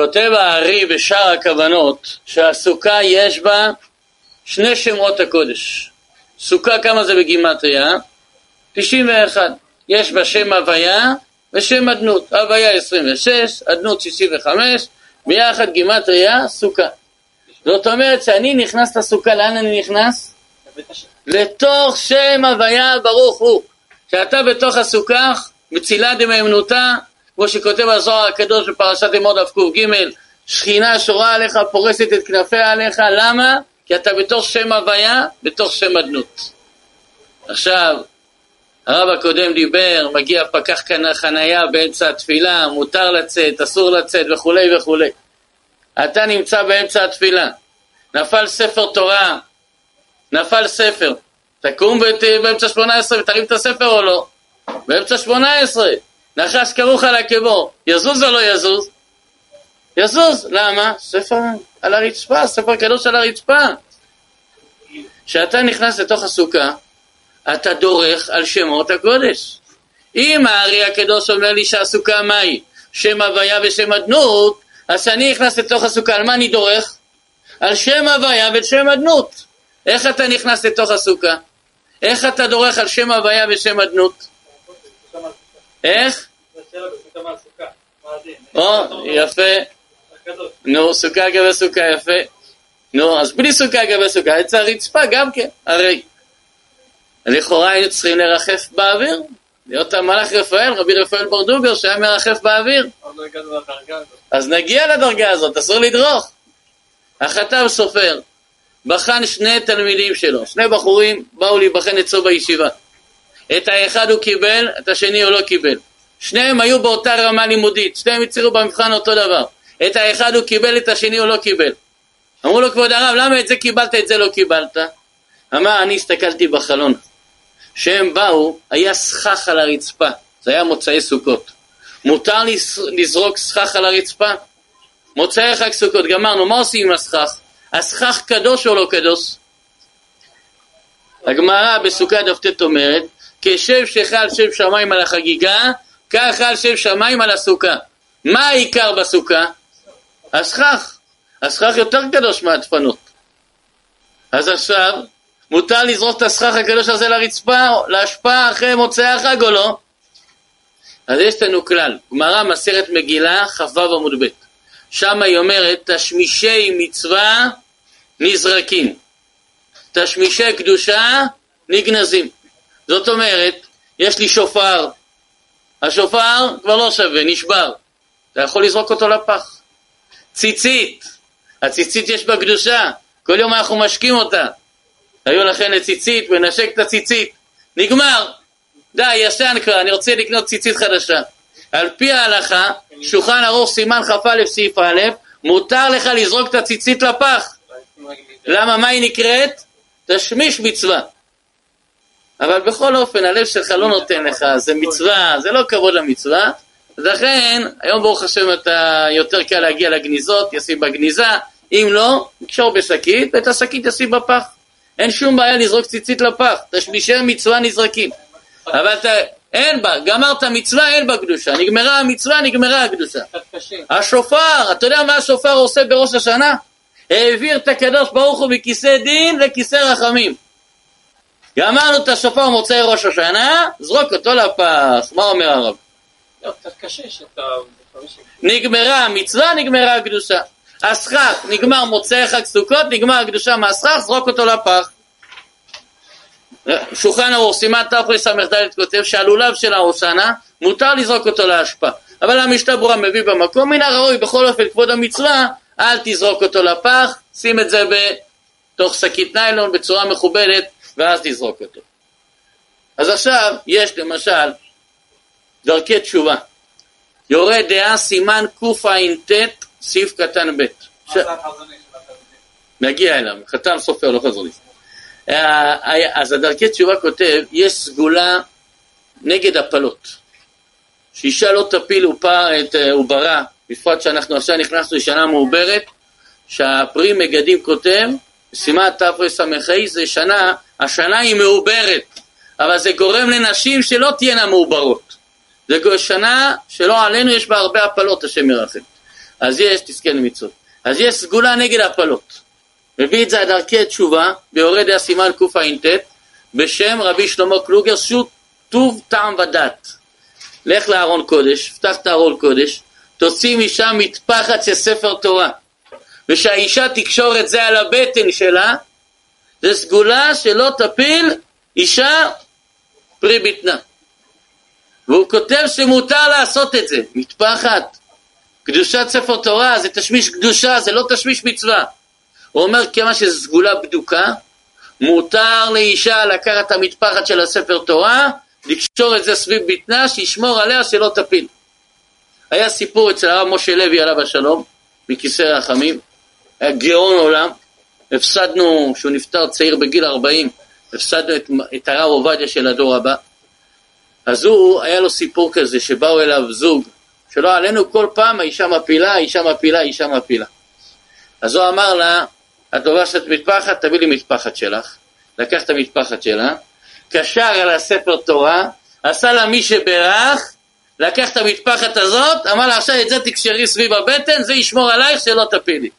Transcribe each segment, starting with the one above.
כותב הארי בשאר הכוונות שהסוכה יש בה שני שמות הקודש. סוכה כמה זה בגימטריה? 91. יש בה שם הוויה ושם אדנות. הוויה 26, אדנות 65, ביחד גימטריה סוכה. זאת אומרת שאני נכנס לסוכה, לאן אני נכנס? לתוך שם הוויה ברוך הוא. שאתה בתוך הסוכה, מצילה דמאמנותה, כמו שכותב הזוהר הקדוש בפרשת אמור דף ק"ג, שכינה שורה עליך, פורסת את כנפיה עליך, למה? כי אתה בתוך שם הוויה, בתוך שם אדנות. עכשיו, הרב הקודם דיבר, מגיע פקח חנייה באמצע התפילה, מותר לצאת, אסור לצאת וכולי וכולי. אתה נמצא באמצע התפילה, נפל ספר תורה, נפל ספר, תקום באמצע שמונה עשרה ותרים את הספר או לא? באמצע שמונה עשרה, נחש כרוך על עקבו, יזוז או לא יזוז? יזוז, למה? ספר על הרצפה, ספר קדוש על הרצפה. כשאתה נכנס לתוך הסוכה, אתה דורך על שמות הקודש. אם הארי הקדוש אומר לי שהסוכה מהי? שם הוויה ושם אדנות, אז כשאני נכנס לתוך הסוכה, על מה אני דורך? על שם הוויה ושם אדנות. איך אתה נכנס לתוך הסוכה? איך אתה דורך על שם הוויה ושם אדנות? איך? או, יפה. נו, סוכה גבי סוכה, יפה. נו, אז בלי סוכה גבי סוכה, אצל הרצפה גם כן, הרי. לכאורה היינו צריכים לרחף באוויר, להיות המלאך רפאל, רבי רפאל ברדוגר שהיה מרחף באוויר. אז נגיע לדרגה הזאת, אסור לדרוך. החתם סופר, בחן שני תלמידים שלו, שני בחורים באו להיבחן אצלו בישיבה. את האחד הוא קיבל, את השני הוא לא קיבל. שניהם היו באותה רמה לימודית, שניהם הצהירו במבחן אותו דבר. את האחד הוא קיבל, את השני הוא לא קיבל. אמרו לו, כבוד הרב, למה את זה קיבלת, את זה לא קיבלת? אמר, אני הסתכלתי בחלון. כשהם באו, היה סכך על הרצפה, זה היה מוצאי סוכות. מותר לזרוק סכך על הרצפה? מוצאי חג סוכות, גמרנו, מה עושים עם הסכך? הסכך קדוש או לא קדוש? הגמרא בסוכה דף ט אומרת, כשם שחל שם שמיים על החגיגה, כך חל שם שמיים על הסוכה. מה העיקר בסוכה? הסכך. הסכך יותר קדוש מהדפנות. אז עכשיו, מותר לזרוק את הסכך הקדוש הזה לרצפה, להשפעה אחרי מוצאי החג או לא? אז יש לנו כלל, גמרא מסרת מגילה, כ"ו עמוד ב', שם היא אומרת, תשמישי מצווה נזרקים, תשמישי קדושה נגנזים. זאת אומרת, יש לי שופר, השופר כבר לא שווה, נשבר, אתה יכול לזרוק אותו לפח. ציצית, הציצית יש בה קדושה, כל יום אנחנו משקים אותה. היו לכן לציצית, מנשק את הציצית, נגמר, די, ישן כבר, אני רוצה לקנות ציצית חדשה. על פי ההלכה, שולחן ערוך סימן כ"א סעיף א', מותר לך לזרוק את הציצית לפח. למה, מה היא נקראת? תשמיש מצווה. אבל בכל אופן, הלב שלך לא נותן לך, זה מצווה, זה לא כבוד למצווה. לכן, היום ברוך השם אתה יותר קל להגיע לגניזות, ישים בגניזה, אם לא, נקשור בשקית, ואת השקית ישים בפח. אין שום בעיה לזרוק ציצית לפח, תשמישי מצווה נזרקים. אבל אתה, אין בה, גמרת מצווה, אין בה קדושה. נגמרה המצווה, נגמרה הקדושה. השופר, אתה יודע מה השופר עושה בראש השנה? העביר את הקדוש ברוך הוא מכיסא דין לכיסא רחמים. גמרנו את השופר מוצאי ראש השנה, זרוק אותו לפח. מה אומר הרב? לא, קצת קשה שאתה... נגמרה המצווה, נגמרה הקדושה. הסכך, נגמר מוצאי חג סוכות, נגמר הקדושה מהסכך, זרוק אותו לפח. שולחן ערוך, סימן תרס"ד כותב שהלולב של ההושענא מותר לזרוק אותו לאשפה. אבל המשתה ברורה מביא במקום, מן הראוי בכל אופן כבוד המצווה, אל תזרוק אותו לפח, שים את זה בתוך שקית ניילון בצורה מכובדת, ואז תזרוק אותו. אז עכשיו יש למשל דרכי תשובה. יורה דעה סימן קע"ט סעיף קטן ב'. ש... נגיע אליו, חתם סופר, לא חזור לי. אז הדרכי תשובה כותב, יש סגולה נגד הפלות. שאישה לא תפיל את אה, עוברה, בפרט שאנחנו עכשיו נכנסנו לשנה מעוברת, שהפרי מגדים כותב, שימת תרס"ה זה שנה, השנה היא מעוברת, אבל זה גורם לנשים שלא תהיינה מעוברות. זה שנה שלא עלינו יש בה הרבה הפלות, השם ירחם. אז יש, תזכה למצוות. אז יש סגולה נגד הפלות. מביא את זה דרכי תשובה, ביורד היה סימן קע"ט, בשם רבי שלמה קלוגר, שהוא טוב טעם ודת. לך לארון קודש, פתח את הארון קודש, תוציא משם מטפחת של ספר תורה, ושהאישה תקשור את זה על הבטן שלה, זה סגולה שלא תפיל אישה פרי בטנה. והוא כותב שמותר לעשות את זה, מטפחת. קדושת ספר תורה זה תשמיש קדושה, זה לא תשמיש מצווה. הוא אומר כיוון שזו סגולה בדוקה, מותר לאישה לקחת את המטפחת של הספר תורה, לקשור את זה סביב בטנה, שישמור עליה שלא תפיל. היה סיפור אצל הרב משה לוי עליו השלום, מכיסא רחמים, היה גאון עולם, הפסדנו, שהוא נפטר צעיר בגיל 40, הפסדנו את, את הרב עובדיה של הדור הבא. אז הוא, היה לו סיפור כזה, שבאו אליו זוג, שלא עלינו כל פעם האישה מפילה, האישה מפילה, האישה מפילה. אז הוא אמר לה, את לובשת מטפחת, תביא לי מטפחת שלך. לקח את המטפחת שלה, קשר על הספר תורה, עשה לה מי שברך, לקח את המטפחת הזאת, אמר לה עכשיו את זה תקשרי סביב הבטן, זה ישמור עלייך שלא תפילי.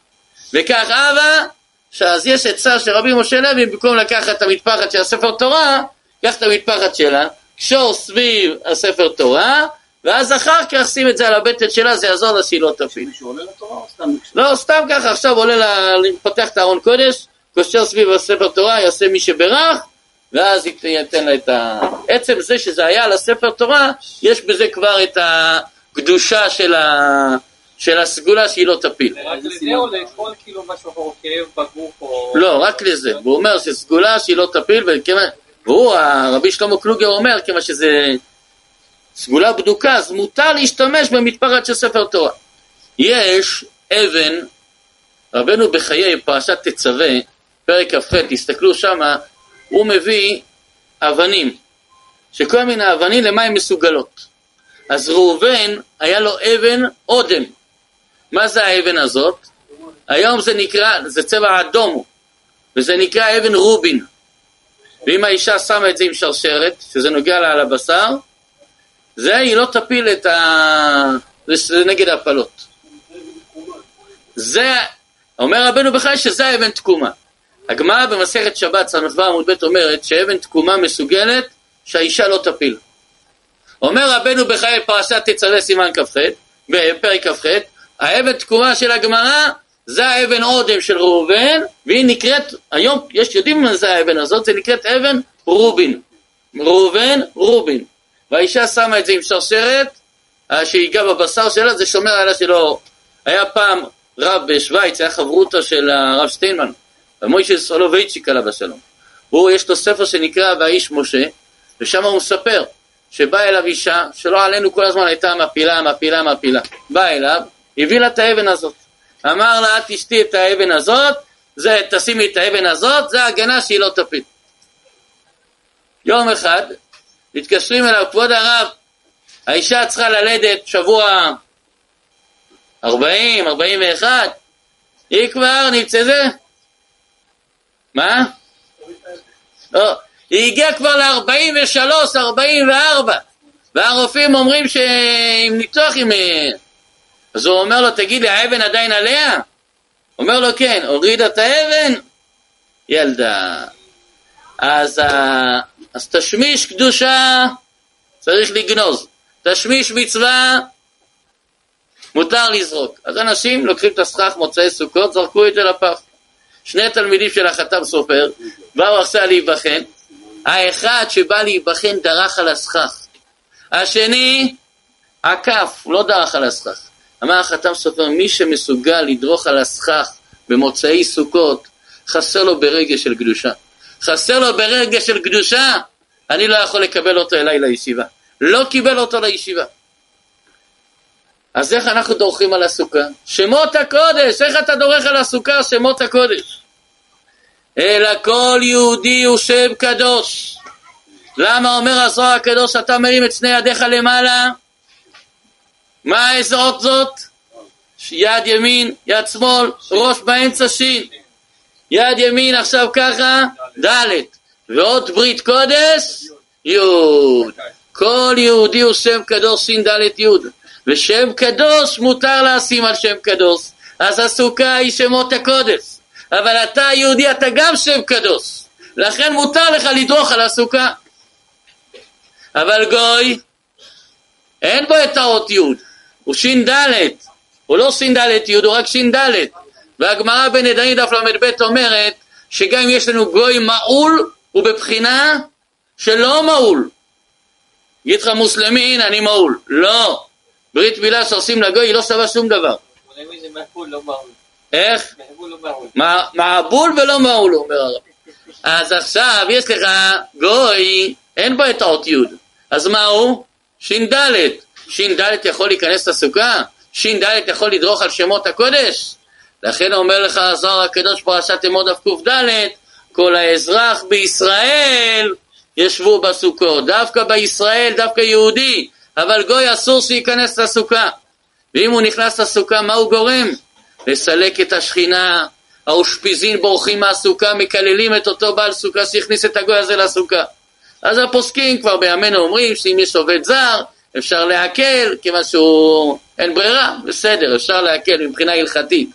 וכך אבא, שאז יש עצה של רבי משה לוי, במקום לקחת את המטפחת של הספר תורה, קח את המטפחת שלה, קשור סביב הספר תורה, ואז אחר כך שים את זה על הבטן שלה, זה יעזור לה שהיא לא תפיל. לא, סתם ככה, עכשיו עולה, לה, פותח את הארון קודש, קושר סביב הספר תורה, יעשה מי שברך, ואז ייתן לה את ה... עצם זה שזה היה על הספר תורה, יש בזה כבר את הקדושה של, ה... של הסגולה שהיא לא תפיל. רק לזה או לכל כאילו משהו אחר, כאב בגוף או... לא, רק לזה. הוא אומר שסגולה שהיא לא תפיל. והוא, הרבי שלמה קלוגר אומר, כיוון שזה סגולה בדוקה, אז מותר להשתמש במתפרץ של ספר תורה. יש אבן, רבנו בחיי פרשת תצווה, פרק כ"ח, תסתכלו שמה, הוא מביא אבנים, שכל מיני אבנים למה הן מסוגלות. אז ראובן, היה לו אבן אודם. מה זה האבן הזאת? היום זה נקרא, זה צבע אדום, וזה נקרא אבן רובין. ואם האישה שמה את זה עם שרשרת, שזה נוגע לה על הבשר, זה היא לא תפיל את ה... זה נגד הפלות. זה, אומר רבנו בחי שזה האבן תקומה. הגמרא במסכת שבת, ס"ו עמוד ב' אומרת שאבן תקומה מסוגלת שהאישה לא תפיל. אומר רבנו בחיי פרשת תצווה סימן כ"ח, בפרק כ"ח, האבן תקומה של הגמרא זה האבן אודם של ראובן, והיא נקראת, היום יש יודעים מה זה האבן הזאת, זה נקראת אבן רובין. ראובן, רובין. והאישה שמה את זה עם שרשרת, שהיגע בבשר שלה, זה שומר עליה שלא... היה פעם רב בשוויץ, היה חברותו של הרב שטיינמן, ומוישה סולובייצ'יק עליו השלום. הוא, יש לו ספר שנקרא והאיש משה, ושם הוא מספר שבאה אליו אישה, שלא עלינו כל הזמן הייתה מפילה, מפילה, מפילה. באה אליו, הביא לה את האבן הזאת. אמר לה, את תשתי את האבן הזאת, זה, תשימי את האבן הזאת, זה הגנה שהיא לא תפיל. יום אחד, מתקשרים אליו, כבוד הרב, האישה צריכה ללדת שבוע 40, 41, היא כבר נמצאת זה? מה? לא, היא הגיעה כבר ל-43, 44, והרופאים אומרים שעם ניתוח עם... אז הוא אומר לו, תגיד לי, האבן עדיין עליה? אומר לו, כן, הורידה את האבן? ילדה. אז, אז תשמיש קדושה צריך לגנוז, תשמיש מצווה מותר לזרוק. אז אנשים לוקחים את הסכך מוצאי סוכות, זרקו את זה לפח. שני תלמידים של החתם סופר באו עכשיו להיבחן, האחד שבא להיבחן דרך על הסכך, השני עקף, לא דרך על הסכך. אמר החתם סופר, מי שמסוגל לדרוך על הסכך במוצאי סוכות, חסר לו ברגש של קדושה. חסר לו ברגש של קדושה, אני לא יכול לקבל אותו אליי לישיבה. לא קיבל אותו לישיבה. אז איך אנחנו דורכים על הסוכה? שמות הקודש, איך אתה דורך על הסוכה? שמות הקודש. אלא כל יהודי הוא שם קדוש. למה אומר הזוהר הקדוש, אתה מרים את שני ידיך למעלה? מה איזה אות זאת? יד ימין, יד שמאל, ראש באמצע שין. יד ימין עכשיו ככה, ד' ועוד ברית קודש, י'. כל יהודי הוא שם קדוש שין ד' י'. ושם קדוש מותר לשים על שם קדוש. אז הסוכה היא שמות הקודש. אבל אתה יהודי, אתה גם שם קדוש. לכן מותר לך לדרוך על הסוכה. אבל גוי, אין בו את האות י', הוא ש"ד, הוא לא ש"ד י', הוא רק ש"ד. והגמרא בנדרים דף ל"ב אומרת שגם אם יש לנו גוי מעול, הוא בבחינה שלא מעול. יגיד לך מוסלמין, אני מעול. לא. ברית מילה שעושים לגוי היא לא שווה שום דבר. איך? מעבול ולא מעול, אומר הרב. אז עכשיו יש לך גוי, אין בו את האות י', אז מה הוא? ש"ד. ש"ד יכול להיכנס לסוכה? ש"ד יכול לדרוך על שמות הקודש? לכן אומר לך הזוהר הקדוש פרשת אמור דף קד כל האזרח בישראל ישבו בסוכות, דווקא בישראל, דווקא יהודי, אבל גוי אסור שייכנס לסוכה. ואם הוא נכנס לסוכה, מה הוא גורם? לסלק את השכינה, האושפיזין בורחים מהסוכה, מקללים את אותו בעל סוכה שהכניס את הגוי הזה לסוכה. אז הפוסקים כבר בימינו אומרים שאם יש עובד זר, אפשר להקל, כיוון שהוא... אין ברירה, בסדר, אפשר להקל מבחינה הלכתית.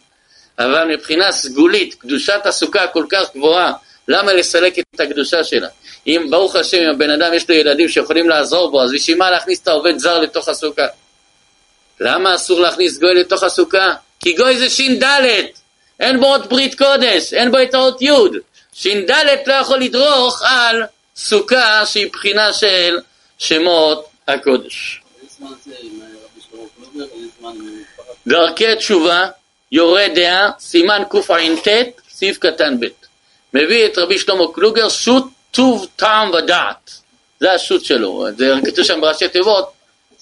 אבל מבחינה סגולית, קדושת הסוכה כל כך גבוהה, למה לסלק את הקדושה שלה? אם ברוך השם, אם הבן אדם יש לו ילדים שיכולים לעזור בו, אז בשביל מה להכניס את העובד זר לתוך הסוכה? למה אסור להכניס גוי לתוך הסוכה? כי גוי זה ש"ד, אין בו עוד ברית קודש, אין בו את האות י'. ש"ד לא יכול לדרוך על סוכה שהיא בחינה של שמות הקודש. דרכי תשובה, יורה דעה, סימן קע"ט, סעיף קטן ב'. מביא את רבי שלמה קלוגר, שו"ת טוב טעם ודעת. זה השו"ת שלו, זה כתוב שם בראשי תיבות,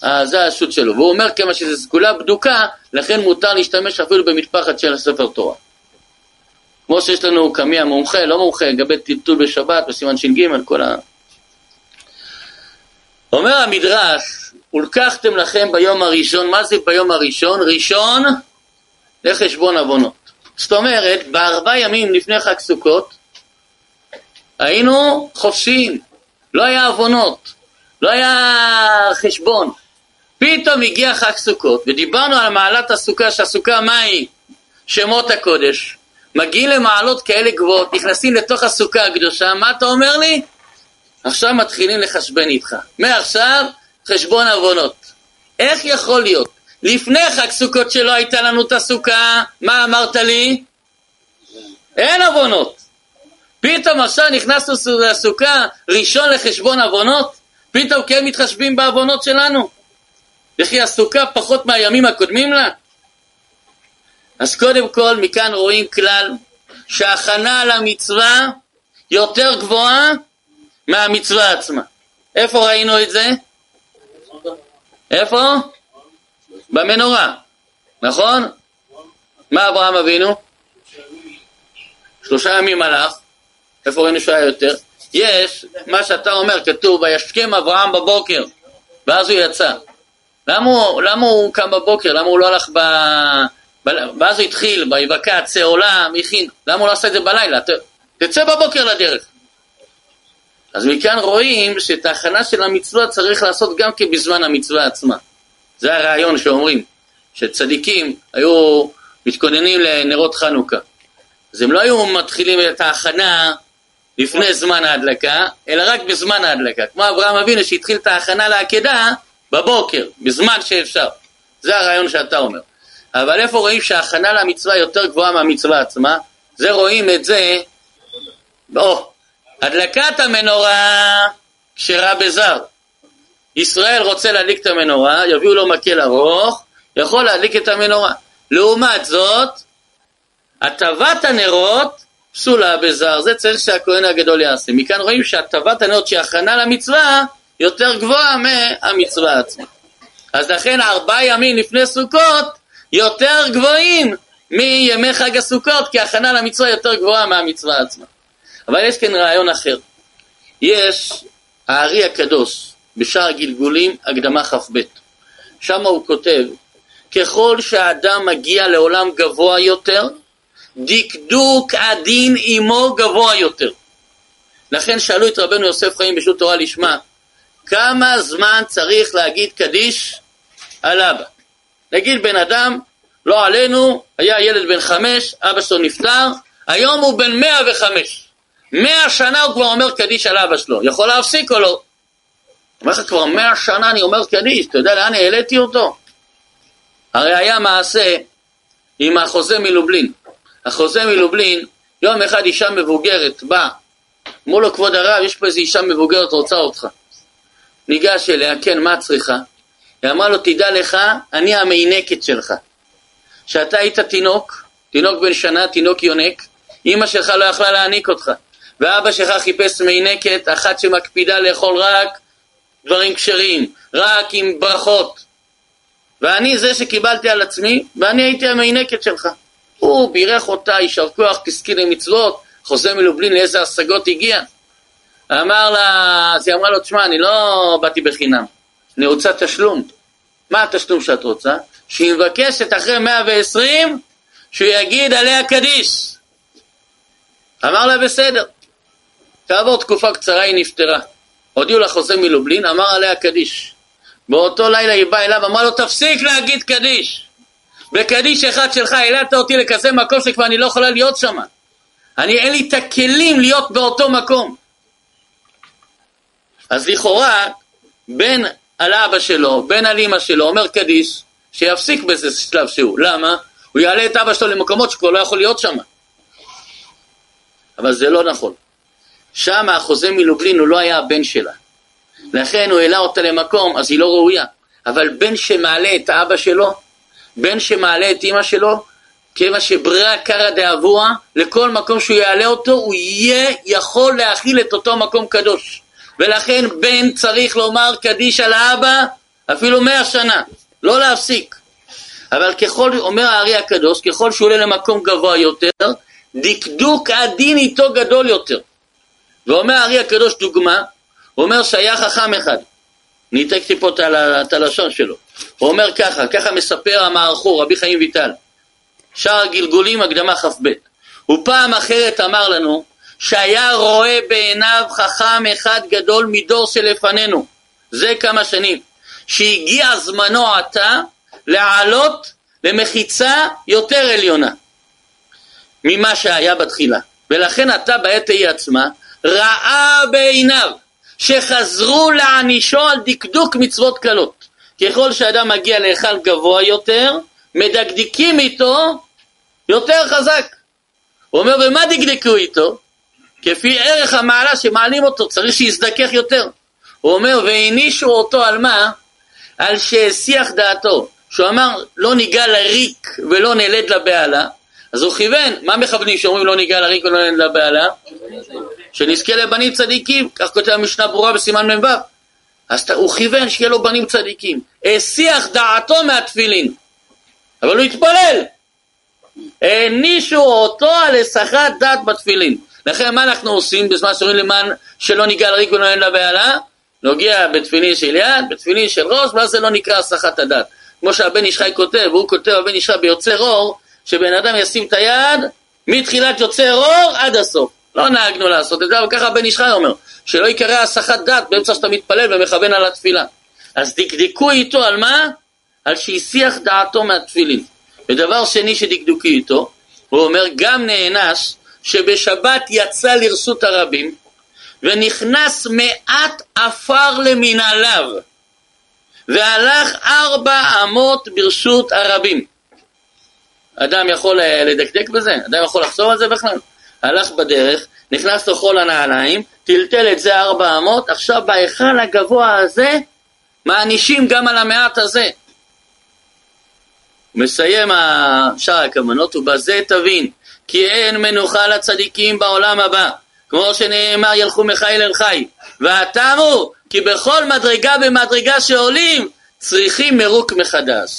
אה, זה השו"ת שלו. והוא אומר כמה שזו סגולה בדוקה, לכן מותר להשתמש אפילו במטפחת של הספר תורה. כמו שיש לנו קמי מומחה, לא מומחה, לגבי טלטול בשבת, בסימן ש"ג, כל ה... אומר המדרש, ולקחתם לכם ביום הראשון, מה זה ביום הראשון? ראשון לחשבון עוונות. זאת אומרת, בארבעה ימים לפני חג סוכות, היינו חופשיים, לא היה עוונות, לא היה חשבון. פתאום הגיע חג סוכות, ודיברנו על מעלת הסוכה, שהסוכה מה היא? שמות הקודש. מגיעים למעלות כאלה גבוהות, נכנסים לתוך הסוכה הקדושה, מה אתה אומר לי? עכשיו מתחילים לחשבן איתך. מעכשיו, חשבון עוונות. איך יכול להיות? לפני חג סוכות שלא הייתה לנו את הסוכה, מה אמרת לי? אין עוונות. פתאום עכשיו נכנסנו לסוכה ראשון לחשבון עוונות? פתאום כן מתחשבים בעוונות שלנו? וכי הסוכה פחות מהימים הקודמים לה? אז קודם כל מכאן רואים כלל שהכנה למצווה יותר גבוהה מהמצווה עצמה. איפה ראינו את זה? איפה? במנורה, נכון? מה אברהם אבינו? שלושה ימים הלך, איפה ראינו שהיה יותר? יש, מה שאתה אומר, כתוב, וישכם אברהם בבוקר, ואז הוא יצא. למה הוא, למה הוא קם בבוקר? למה הוא לא הלך ב... ב... ואז הוא התחיל, ויבקע צא עולם, הכין. למה הוא לא עשה את זה בלילה? ת... תצא בבוקר לדרך. אז מכאן רואים שאת ההכנה של המצווה צריך לעשות גם כן בזמן המצווה עצמה. זה הרעיון שאומרים, שצדיקים היו מתכוננים לנרות חנוכה. אז הם לא היו מתחילים את ההכנה לפני זמן ההדלקה, אלא רק בזמן ההדלקה. כמו אברהם אבינו שהתחיל את ההכנה לעקדה בבוקר, בזמן שאפשר. זה הרעיון שאתה אומר. אבל איפה רואים שההכנה למצווה יותר גבוהה מהמצווה עצמה? זה רואים את זה, או, הדלקת המנורה כשרה בזר. ישראל רוצה להדליק את המנורה, יביאו לו מקל ארוך, יכול להדליק את המנורה. לעומת זאת, הטבת הנרות פסולה בזר, זה צריך שהכהן הגדול יעשה. מכאן רואים שהטבת הנרות שהיא הכנה למצווה יותר גבוהה מהמצווה עצמה. אז לכן ארבעה ימים לפני סוכות יותר גבוהים מימי חג הסוכות, כי הכנה למצווה יותר גבוהה מהמצווה עצמה. אבל יש כאן רעיון אחר. יש הארי הקדוש בשער הגלגולים, הקדמה כ"ב. שם הוא כותב, ככל שהאדם מגיע לעולם גבוה יותר, דקדוק הדין עמו גבוה יותר. לכן שאלו את רבנו יוסף חיים בשעות תורה לשמה, כמה זמן צריך להגיד קדיש על אבא? נגיד בן אדם, לא עלינו, היה ילד בן חמש, אבא שלו נפטר, היום הוא בן מאה וחמש. מאה שנה הוא כבר אומר קדיש על אבא שלו, יכול להפסיק או לא? אומר לך כבר מאה שנה אני אומר קדיש, אתה יודע לאן העליתי אותו? הרי היה מעשה עם החוזה מלובלין. החוזה מלובלין, יום אחד אישה מבוגרת באה, אמרו לו כבוד הרב, יש פה איזו אישה מבוגרת רוצה אותך. ניגש אליה, כן, מה צריכה? היא אמרה לו, תדע לך, אני המיינקת שלך. כשאתה היית תינוק, תינוק בן שנה, תינוק יונק, אימא שלך לא יכלה להעניק אותך. ואבא שלך חיפש מיינקת, אחת שמקפידה לאכול רק דברים כשרים, רק עם ברכות. ואני זה שקיבלתי על עצמי, ואני הייתי המיינקת שלך. הוא בירך אותה, יישר כוח, תזכי למצוות, חוזה מלובלין לאיזה השגות הגיע. אמר לה, אז היא אמרה לו, תשמע, אני לא באתי בחינם, אני רוצה תשלום. מה התשלום שאת רוצה? שהיא מבקשת אחרי 120 שהוא יגיד עליה קדיש. אמר לה בסדר. כעבור תקופה קצרה היא נפטרה. הודיעו לה חוזה מלובלין, אמר עליה קדיש. באותו לילה היא באה אליו, אמר לו תפסיק להגיד קדיש. בקדיש אחד שלך העלית אותי לכזה מקום שכבר אני לא יכולה להיות שם. אני אין לי את הכלים להיות באותו מקום. אז לכאורה, בן על אבא שלו, בן על אמא שלו, אומר קדיש, שיפסיק בזה שלב שהוא. למה? הוא יעלה את אבא שלו למקומות שכבר לא יכול להיות שם. אבל זה לא נכון. שם החוזה מלובלין הוא לא היה הבן שלה. לכן הוא העלה אותה למקום, אז היא לא ראויה. אבל בן שמעלה את האבא שלו, בן שמעלה את אמא שלו, כיוון שברירה קרא דאבוה, לכל מקום שהוא יעלה אותו, הוא יהיה יכול להכיל את אותו מקום קדוש. ולכן בן צריך לומר קדיש על האבא אפילו מאה שנה, לא להפסיק. אבל ככל, אומר הארי הקדוש, ככל שהוא עולה למקום גבוה יותר, דקדוק הדין איתו גדול יותר. ואומר הארי הקדוש דוגמה, הוא אומר שהיה חכם אחד, ניתקתי פה את הלשון שלו, הוא אומר ככה, ככה מספר המערכו, רבי חיים ויטל, שער גלגולים, הקדמה כ"ב. ופעם אחרת אמר לנו שהיה רואה בעיניו חכם אחד גדול מדור שלפנינו, זה כמה שנים, שהגיע זמנו עתה לעלות למחיצה יותר עליונה ממה שהיה בתחילה. ולכן עתה בעת ההיא עצמה ראה בעיניו שחזרו להענישו על דקדוק מצוות קלות. ככל שאדם מגיע להיכל גבוה יותר, מדקדקים איתו יותר חזק. הוא אומר, ומה דקדקו איתו? כפי ערך המעלה שמעלים אותו, צריך שיזדכך יותר. הוא אומר, והענישו אותו על מה? על שהסיח דעתו. שהוא אמר, לא ניגע לריק ולא נלד לבהלה, אז הוא כיוון, מה מכוונים שאומרים לא ניגע לריק ולא נלד לבהלה? שנזכה לבנים צדיקים, כך כותב המשנה ברורה בסימן מ"ו. אז הוא כיוון שיהיה לו בנים צדיקים. הסיח דעתו מהתפילין, אבל הוא התפלל. הענישו אותו על הסחת דעת בתפילין. לכן מה אנחנו עושים בזמן שאומרים למען שלא ניגע לריק ולא נלד לבהלה? נוגע בתפילין של יד, בתפילין של ראש, ואז זה לא נקרא הסחת הדעת. כמו שהבן איש חי כותב, והוא כותב, הבן איש חי ביוצר אור, שבן אדם ישים את היד מתחילת יוצר אור עד הסוף. לא נהגנו לעשות את זה, אבל ככה הבן איש חי אומר, שלא ייקרא הסחת דת באמצע שאתה מתפלל ומכוון על התפילה. אז דקדקו איתו על מה? על שהסיח דעתו מהתפילין. ודבר שני שדקדקו איתו, הוא אומר, גם נענש שבשבת יצא לרשות הרבים ונכנס מעט עפר למנהליו. והלך ארבע אמות ברשות הרבים. אדם יכול אה, לדקדק בזה? אדם יכול לחזור על זה בכלל? הלך בדרך, נכנס לו חול הנעליים, טלטל את זה ארבע אמות, עכשיו בהיכל הגבוה הזה מענישים גם על המעט הזה. מסיים שאר הכוונות, ובזה תבין כי אין מנוחה לצדיקים בעולם הבא, כמו שנאמר ילכו מחיל אל חי, והתמו כי בכל מדרגה ומדרגה שעולים צריכים מרוק מחדש.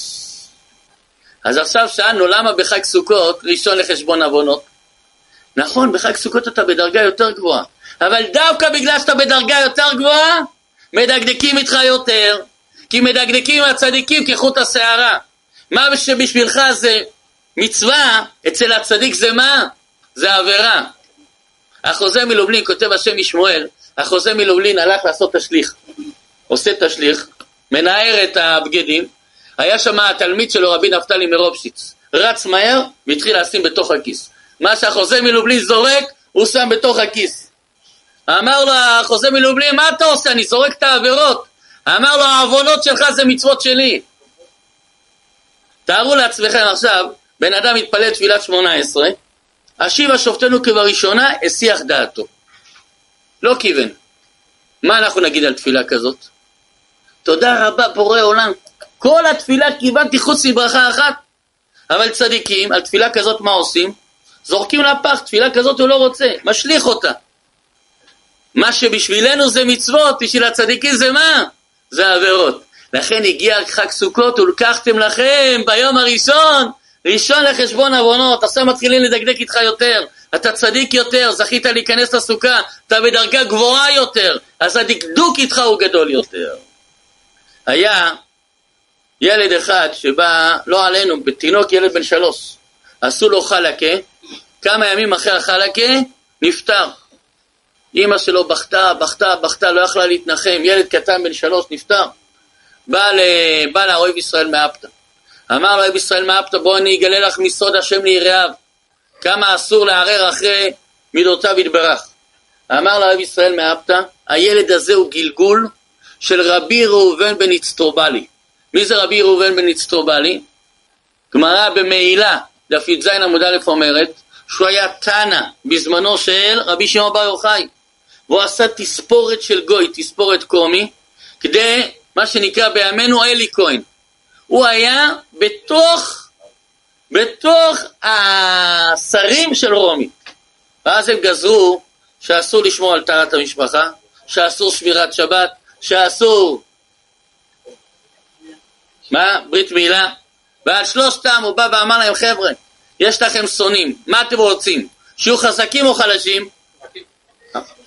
אז עכשיו שאלנו למה בחג סוכות ראשון לחשבון עוונות? נכון, בחג סוכות אתה בדרגה יותר גבוהה, אבל דווקא בגלל שאתה בדרגה יותר גבוהה, מדקדקים איתך יותר, כי מדקדקים הצדיקים כחוט השערה. מה שבשבילך זה מצווה, אצל הצדיק זה מה? זה עבירה. החוזה מלובלין, כותב השם משמואל, החוזה מלובלין הלך לעשות תשליך. עושה תשליך, מנער את הבגדים, היה שם התלמיד שלו, רבי נפתלי מרופשיץ. רץ מהר והתחיל לשים בתוך הכיס. מה שהחוזה מלובלין זורק, הוא שם בתוך הכיס. אמר לו החוזה מלובלין, מה אתה עושה? אני זורק את העבירות. אמר לו, העוונות שלך זה מצוות שלי. תארו לעצמכם עכשיו, בן אדם מתפלל תפילת שמונה עשרה, השיבה שופטנו כבראשונה, הסיח דעתו. לא כיוון. מה אנחנו נגיד על תפילה כזאת? תודה רבה בורא עולם, כל התפילה כיוונתי חוץ מברכה אחת. אבל צדיקים, על תפילה כזאת מה עושים? זורקים לפח, תפילה כזאת הוא לא רוצה, משליך אותה. מה שבשבילנו זה מצוות, בשביל הצדיקים זה מה? זה עבירות. לכן הגיע חג סוכות ולקחתם לכם ביום הראשון, ראשון לחשבון עוונות, עכשיו מתחילים לדקדק איתך יותר, אתה צדיק יותר, זכית להיכנס לסוכה, אתה בדרגה גבוהה יותר, אז הדקדוק איתך הוא גדול יותר. היה ילד אחד שבא, לא עלינו, בתינוק ילד בן שלוש, עשו לו חלקה, כמה ימים אחרי החלקה, נפטר. אימא שלו בכתה, בכתה, בכתה, לא יכלה להתנחם, ילד קטן בן שלוש נפטר. בא, ל... בא לאוהב ישראל מאפתא. אמר לאוהב ישראל מאפתא, בוא אני אגלה לך מסוד השם ליראיו. כמה אסור לערער אחרי מידותיו יתברך. אמר לאוהב ישראל מאפתא, הילד הזה הוא גלגול של רבי ראובן בן אצטרובלי. מי זה רבי ראובן בן אצטרובלי? גמרא במעילה, דף י"ז עמוד א' אומרת שהוא היה תנא בזמנו של רבי שמעון בר יוחאי. והוא עשה תספורת של גוי, תספורת קומי כדי, מה שנקרא בימינו אלי כהן. הוא היה בתוך, בתוך השרים של רומי. ואז הם גזרו שאסור לשמור על טהרת המשפחה, שאסור שמירת שבת, שאסור מה? ברית מילה. ועל שלושתם הוא בא ואמר להם, חבר'ה, יש לכם שונאים, מה אתם רוצים? שיהיו חזקים או חלשים?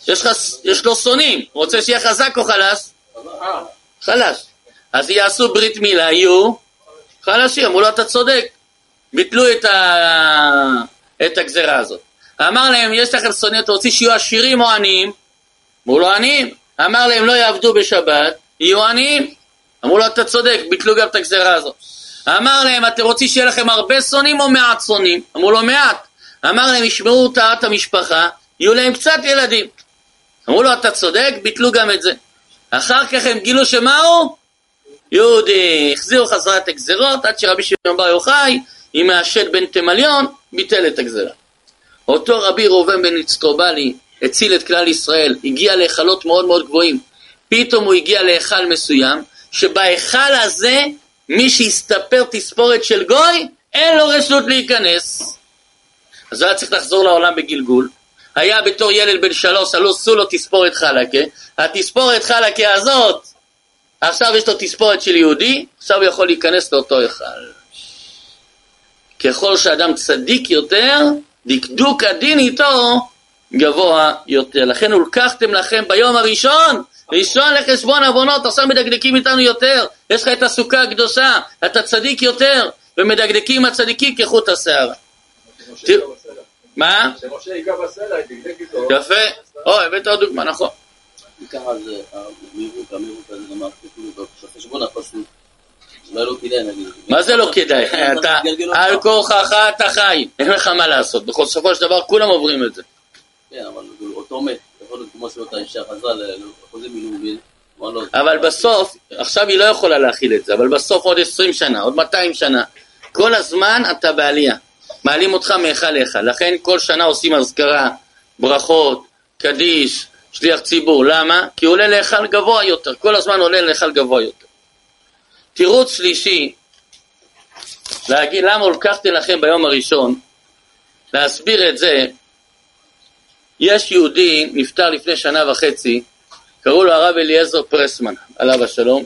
יש, חס... יש לו שונאים, רוצה שיהיה חזק או חלש? חלש. אז יעשו ברית מילה, יהיו חלשים. אמרו לו, אתה צודק. ביטלו את, ה... את הגזרה הזאת. אמר להם, יש לכם שונאים, אתם רוצים שיהיו עשירים או עניים? אמרו לו, עניים. אמר להם, לא יעבדו בשבת, יהיו עניים. אמרו לו, אתה צודק, ביטלו גם את הגזרה הזאת. אמר להם, אתם רוצים שיהיה לכם הרבה שונאים או מעט שונאים? אמרו לו, מעט. אמר להם, ישמעו טהרת המשפחה, יהיו להם קצת ילדים. אמרו לו, אתה צודק, ביטלו גם את זה. אחר כך הם גילו שמה הוא? יהודי. החזירו חזרה את הגזרות, עד שרבי שמעון בר יוחאי, עם השד בן תמליון, ביטל את הגזרה. אותו רבי ראובן בן אצטרובלי הציל את כלל ישראל, הגיע להיכלות מאוד מאוד גבוהים. פתאום הוא הגיע להיכל מסוים, שבהיכל הזה מי שיסתפר תספורת של גוי, אין לו רשות להיכנס. אז הוא היה צריך לחזור לעולם בגלגול. היה בתור ילד בן שלוש, הלא עשו לו תספורת חלקה. התספורת חלקה הזאת, עכשיו יש לו תספורת של יהודי, עכשיו הוא יכול להיכנס לאותו היכל. ככל שאדם צדיק יותר, דקדוק הדין איתו גבוה יותר. לכן ולקחתם לכם ביום הראשון ראשון לחשבון עוונות, עכשיו מדקדקים איתנו יותר, יש לך את הסוכה הקדושה, אתה צדיק יותר, ומדקדקים הצדיקים כחוט השערה. מה? יפה, או, הבאת עוד דוגמה, נכון. מה זה לא כדאי? אתה, על כורחך אתה חי, אין לך מה לעשות, בסופו של דבר כולם עוברים את זה. כן, אבל אותו מת. מילואים, אבל בסוף, עכשיו היא לא יכולה להכיל את זה, אבל בסוף עוד עשרים שנה, עוד מאתיים שנה, כל הזמן אתה בעלייה. מעלים אותך מהיכל להיכל. לכן כל שנה עושים אזכרה, ברכות, קדיש, שליח ציבור. למה? כי הוא עולה להיכל גבוה יותר, כל הזמן עולה להיכל גבוה יותר. תירוץ שלישי, להגיד למה לקחתם לכם ביום הראשון, להסביר את זה, יש יהודי, נפטר לפני שנה וחצי, קראו לו הרב אליעזר פרסמן, עליו השלום,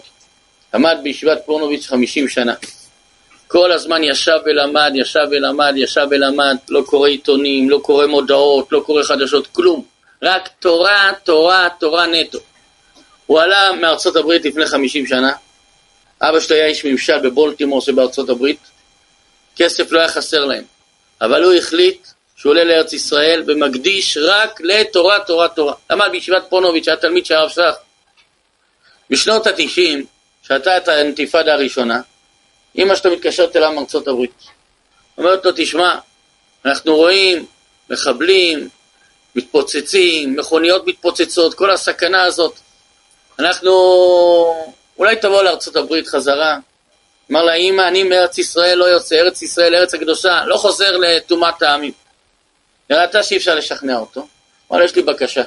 עמד בישיבת פורנוביץ' חמישים שנה. כל הזמן ישב ולמד, ישב ולמד, ישב ולמד, לא קורא עיתונים, לא קורא מודעות, לא קורא חדשות, כלום. רק תורה, תורה, תורה נטו. הוא עלה מארצות הברית לפני חמישים שנה, אבא שלו היה איש ממשל בבולטימור שבארצות הברית, כסף לא היה חסר להם, אבל הוא החליט שהוא עולה לארץ ישראל ומקדיש רק לתורה, תורה, תורה. למד בישיבת פונוביץ', היה תלמיד של הרב שך. בשנות התשעים, שהייתה את האינתיפאדה הראשונה, אמא שלו מתקשרת אליו מארצות הברית. אומרת לו, תשמע, אנחנו רואים מחבלים, מתפוצצים, מכוניות מתפוצצות, כל הסכנה הזאת. אנחנו... אולי תבוא לארצות הברית חזרה. אמר לה, אמא, אני מארץ ישראל לא יוצא, ארץ ישראל, ארץ הקדושה, לא חוזר לטומאת העמים. הראתה שאי אפשר לשכנע אותו. לה, יש לי בקשה.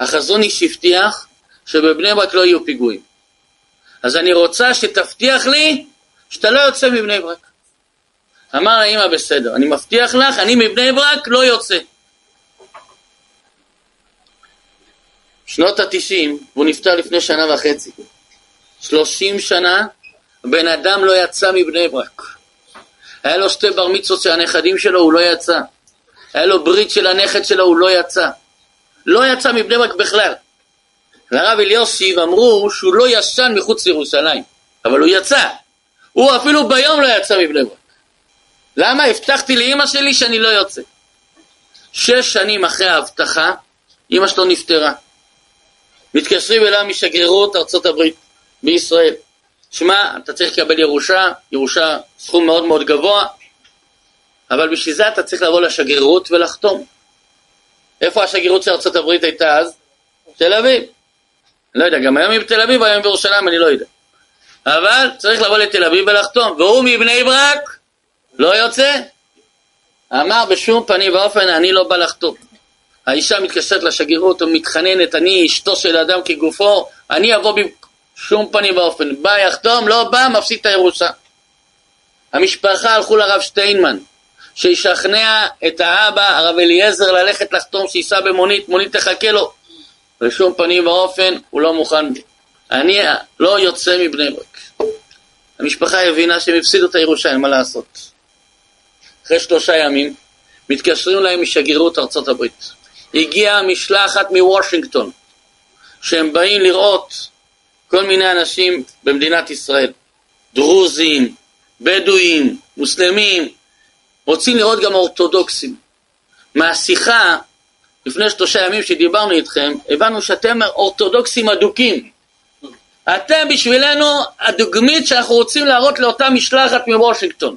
החזון איש הבטיח שבבני ברק לא יהיו פיגועים. אז אני רוצה שתבטיח לי שאתה לא יוצא מבני ברק. אמר האמא, בסדר, אני מבטיח לך, אני מבני ברק לא יוצא. שנות התשעים, והוא נפטר לפני שנה וחצי. שלושים שנה, בן אדם לא יצא מבני ברק. היה לו שתי בר מצוות של הנכדים שלו, הוא לא יצא. היה לו ברית של הנכד שלו, הוא לא יצא. לא יצא מבני ברק בכלל. לרב אליוסיב אמרו שהוא לא ישן מחוץ לירושלים, אבל הוא יצא. הוא אפילו ביום לא יצא מבני ברק. למה? הבטחתי לאימא שלי שאני לא יוצא. שש שנים אחרי ההבטחה, אימא שלו נפטרה. מתקשרים אליו משגרירות ארצות הברית בישראל. שמע, אתה צריך לקבל ירושה, ירושה סכום מאוד מאוד גבוה, אבל בשביל זה אתה צריך לבוא לשגרירות ולחתום. איפה השגרירות של הברית הייתה אז? תל אביב. לא יודע, גם היום היא בתל אביב, היום בירושלים, אני לא יודע. אבל צריך לבוא לתל אביב ולחתום, והוא מבני ברק לא יוצא. אמר בשום פנים ואופן, אני לא בא לחתום. האישה מתקשרת לשגרירות ומתחננת, אני אשתו של אדם כגופו, אני אבוא בשום פנים ואופן. בא יחתום, לא בא, מפסיד את הירושה. המשפחה הלכו לרב שטיינמן, שישכנע את האבא, הרב אליעזר, ללכת לחתום, שייסע במונית, מונית תחכה לו. בשום פנים ואופן הוא לא מוכן. אני לא יוצא מבני ברק. המשפחה הבינה שהם הפסידו את הירושה, אין מה לעשות. אחרי שלושה ימים, מתקשרים להם משגרירות ארצות הברית. הגיעה משלחת מוושינגטון, שהם באים לראות כל מיני אנשים במדינת ישראל, דרוזים, בדואים, מוסלמים, רוצים לראות גם אורתודוקסים. מהשיחה לפני שלושה ימים שדיברנו איתכם, הבנו שאתם אורתודוקסים אדוקים. אתם בשבילנו הדוגמית שאנחנו רוצים להראות לאותה משלחת מוושינגטון.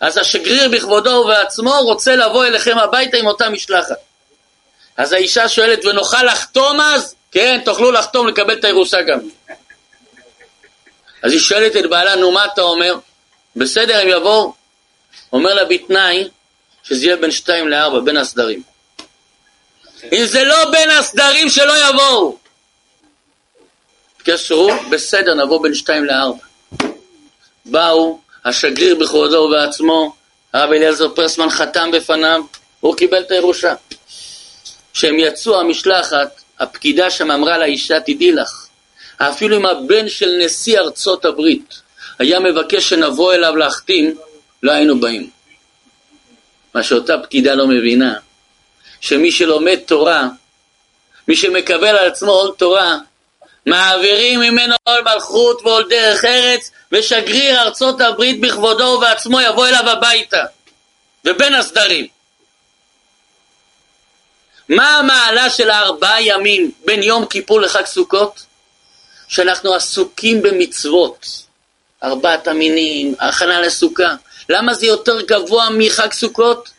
אז השגריר בכבודו ובעצמו רוצה לבוא אליכם הביתה עם אותה משלחת. אז האישה שואלת, ונוכל לחתום אז? כן, תוכלו לחתום לקבל את הירושה גם. אז היא שואלת את בעלה, נו מה אתה אומר? בסדר, הם יבואו. אומר לה בתנאי שזה יהיה בין שתיים לארבע, בין הסדרים. אם זה לא בין הסדרים שלא יבואו. התקשרו, בסדר, נבוא בין שתיים לארבע. באו, השגריר בכבודו ובעצמו, הרב אליעזר פרסמן חתם בפניו, הוא קיבל את הירושה. כשהם יצאו המשלחת, הפקידה שם אמרה לאישה, תדעי לך, אפילו אם הבן של נשיא ארצות הברית היה מבקש שנבוא אליו להחתים, לא היינו באים. מה שאותה פקידה לא מבינה, שמי שלומד תורה, מי שמקבל על עצמו עול תורה, מעבירים ממנו עול מלכות ועול דרך ארץ, ושגריר ארצות הברית בכבודו ובעצמו יבוא אליו הביתה, ובין הסדרים. מה המעלה של הארבעה ימים בין יום כיפור לחג סוכות? שאנחנו עסוקים במצוות, ארבעת המינים, הכנה לסוכה. למה זה יותר גבוה מחג סוכות?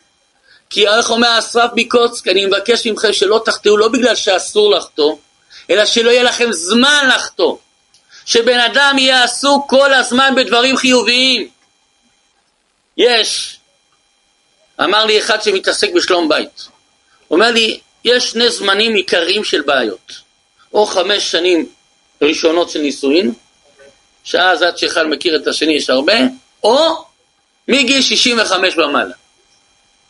כי איך אומר אסרף מקוצק, אני מבקש מכם שלא תחטאו לא בגלל שאסור לחטוא, אלא שלא יהיה לכם זמן לחטוא. שבן אדם יהיה עסוק כל הזמן בדברים חיוביים. יש, אמר לי אחד שמתעסק בשלום בית, אומר לי, יש שני זמנים עיקריים של בעיות. או חמש שנים ראשונות של נישואין, שאז עד שאחד מכיר את השני יש הרבה, או מגיל 65 ומעלה.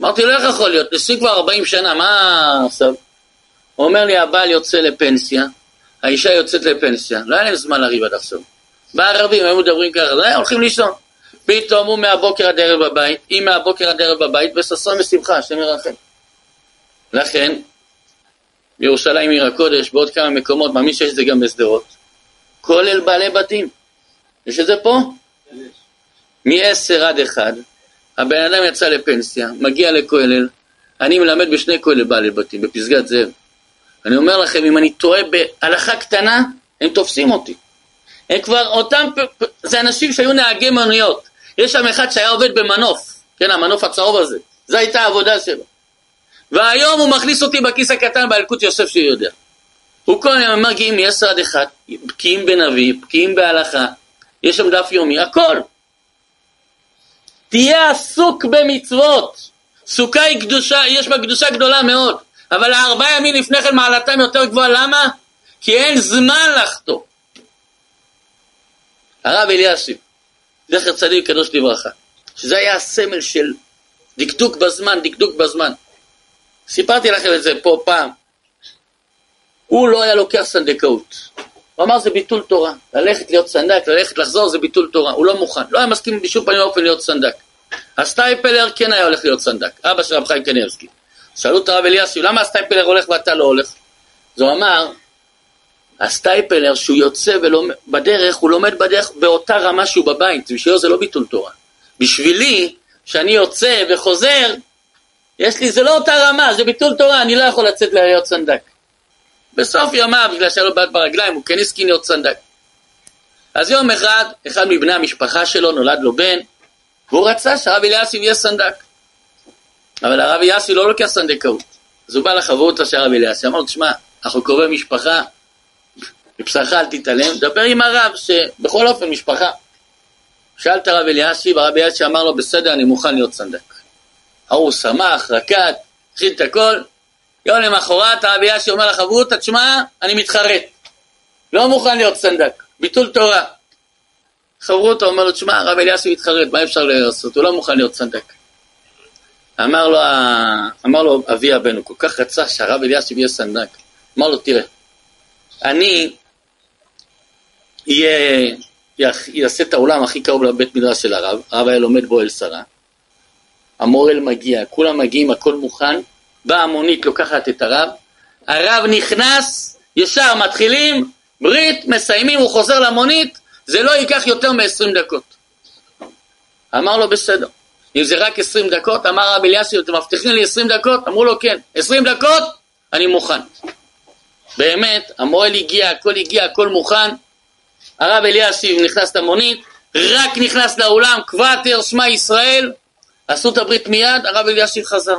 אמרתי לו, איך יכול להיות? נשוי כבר 40 שנה, מה עכשיו? הוא אומר לי, הבעל יוצא לפנסיה, האישה יוצאת לפנסיה, לא היה להם זמן לריב עד עכשיו. בערבים היו מדברים ככה, לא, הולכים לישון. פתאום הוא מהבוקר עד ערב בבית, היא מהבוקר עד ערב בבית, וששון ושמחה, השם ירחם. לכן, בירושלים עיר הקודש, בעוד כמה מקומות, מאמין שיש את זה גם בשדרות, כולל בעלי בתים. יש את זה פה? מ-10 עד 1, הבן אדם יצא לפנסיה, מגיע לכולל, אני מלמד בשני כולל בעלי בתים, בפסגת זאב. אני אומר לכם, אם אני טועה בהלכה קטנה, הם תופסים אותי. הם כבר אותם, זה אנשים שהיו נהגי מוניות. יש שם אחד שהיה עובד במנוף, כן, המנוף הצהוב הזה. זו הייתה העבודה שלו. והיום הוא מכניס אותי בכיס הקטן באלקוט יוסף שהוא יודע. הוא כל היום מגיעים מ-10 עד 1, בקיאים בנביא, בקיאים בהלכה, יש שם דף יומי, הכל. תהיה עסוק במצוות. סוכה היא קדושה, יש בה קדושה גדולה מאוד, אבל הארבעה ימים לפני כן מעלתם יותר גבוהה, למה? כי אין זמן לחטוא. הרב אלישיב, זכר צדיק קדוש לברכה, שזה היה הסמל של דקדוק בזמן, דקדוק בזמן. סיפרתי לכם את זה פה פעם. הוא לא היה לוקח סנדקאות. הוא אמר זה ביטול תורה. ללכת להיות סנדק, ללכת לחזור זה ביטול תורה. הוא לא מוכן. לא היה מסכים בשום פנים ואופן להיות סנדק. הסטייפלר כן היה הולך להיות סנדק. אבא של רב חיים קניאבסקי. שאלו את הרב אלישיב, למה הסטייפלר הולך ואתה לא הולך? אז הוא אמר, הסטייפלר שהוא יוצא ולומד, בדרך, הוא לומד בדרך באותה רמה שהוא בבית. בשבילו זה לא ביטול תורה. בשבילי, שאני יוצא וחוזר, יש לי, זה לא אותה רמה, זה ביטול תורה, אני לא יכול לצאת להיות סנדק. בסוף ימיו, בגלל שהיה לו בעיות ברגליים, הוא כן הסכים להיות סנדק. אז יום אחד, אחד מבני המשפחה שלו נולד לו בן, והוא רצה שהרב אלישיב יהיה סנדק. אבל הרב אלישיב לא לוקח סנדקאות. אז הוא בא לחברותא של הרב אליאסי, אמר לו, תשמע, אנחנו קרובי משפחה, מבשרך אל תתעלם, דבר עם הרב, שבכל אופן משפחה. שאל את הרב אליאסי, והרב אליאסי אמר לו, בסדר, אני מוכן להיות סנדק. ההוא שמח, רקד, התחיל את הכל. יום למחרת הרב אליאסי אומר לחברותא, תשמע, אני מתחרט. לא מוכן להיות סנדק, ביטול תורה. חברותא אומר לו, תשמע, הרב אליאסי מתחרט, מה אפשר לעשות? הוא לא מוכן להיות סנדק. אמר לו, אמר לו אבי הבן, כל כך רצה שהרב אליאסי יהיה סנדק. אמר לו, תראה, אני יעשה את האולם הכי קרוב לבית מדרש של הרב, הרב היה לומד בו אל שרה, המורל מגיע, כולם מגיעים, הכל מוכן, באה המונית, לוקחת את הרב, הרב נכנס, ישר מתחילים, ברית, מסיימים, הוא חוזר למונית, זה לא ייקח יותר מ-20 דקות. אמר לו, בסדר. אם זה רק 20 דקות, אמר הרב אליאסי, אתם מבטיחים לי 20 דקות? אמרו לו, כן. 20 דקות? אני מוכן. באמת, המוהל הגיע, הכל הגיע, הכל מוכן. הרב אליאסי נכנס למונית, רק נכנס לאולם, קוואטר, שמע ישראל, עשו את הברית מיד, הרב אליאסי חזר.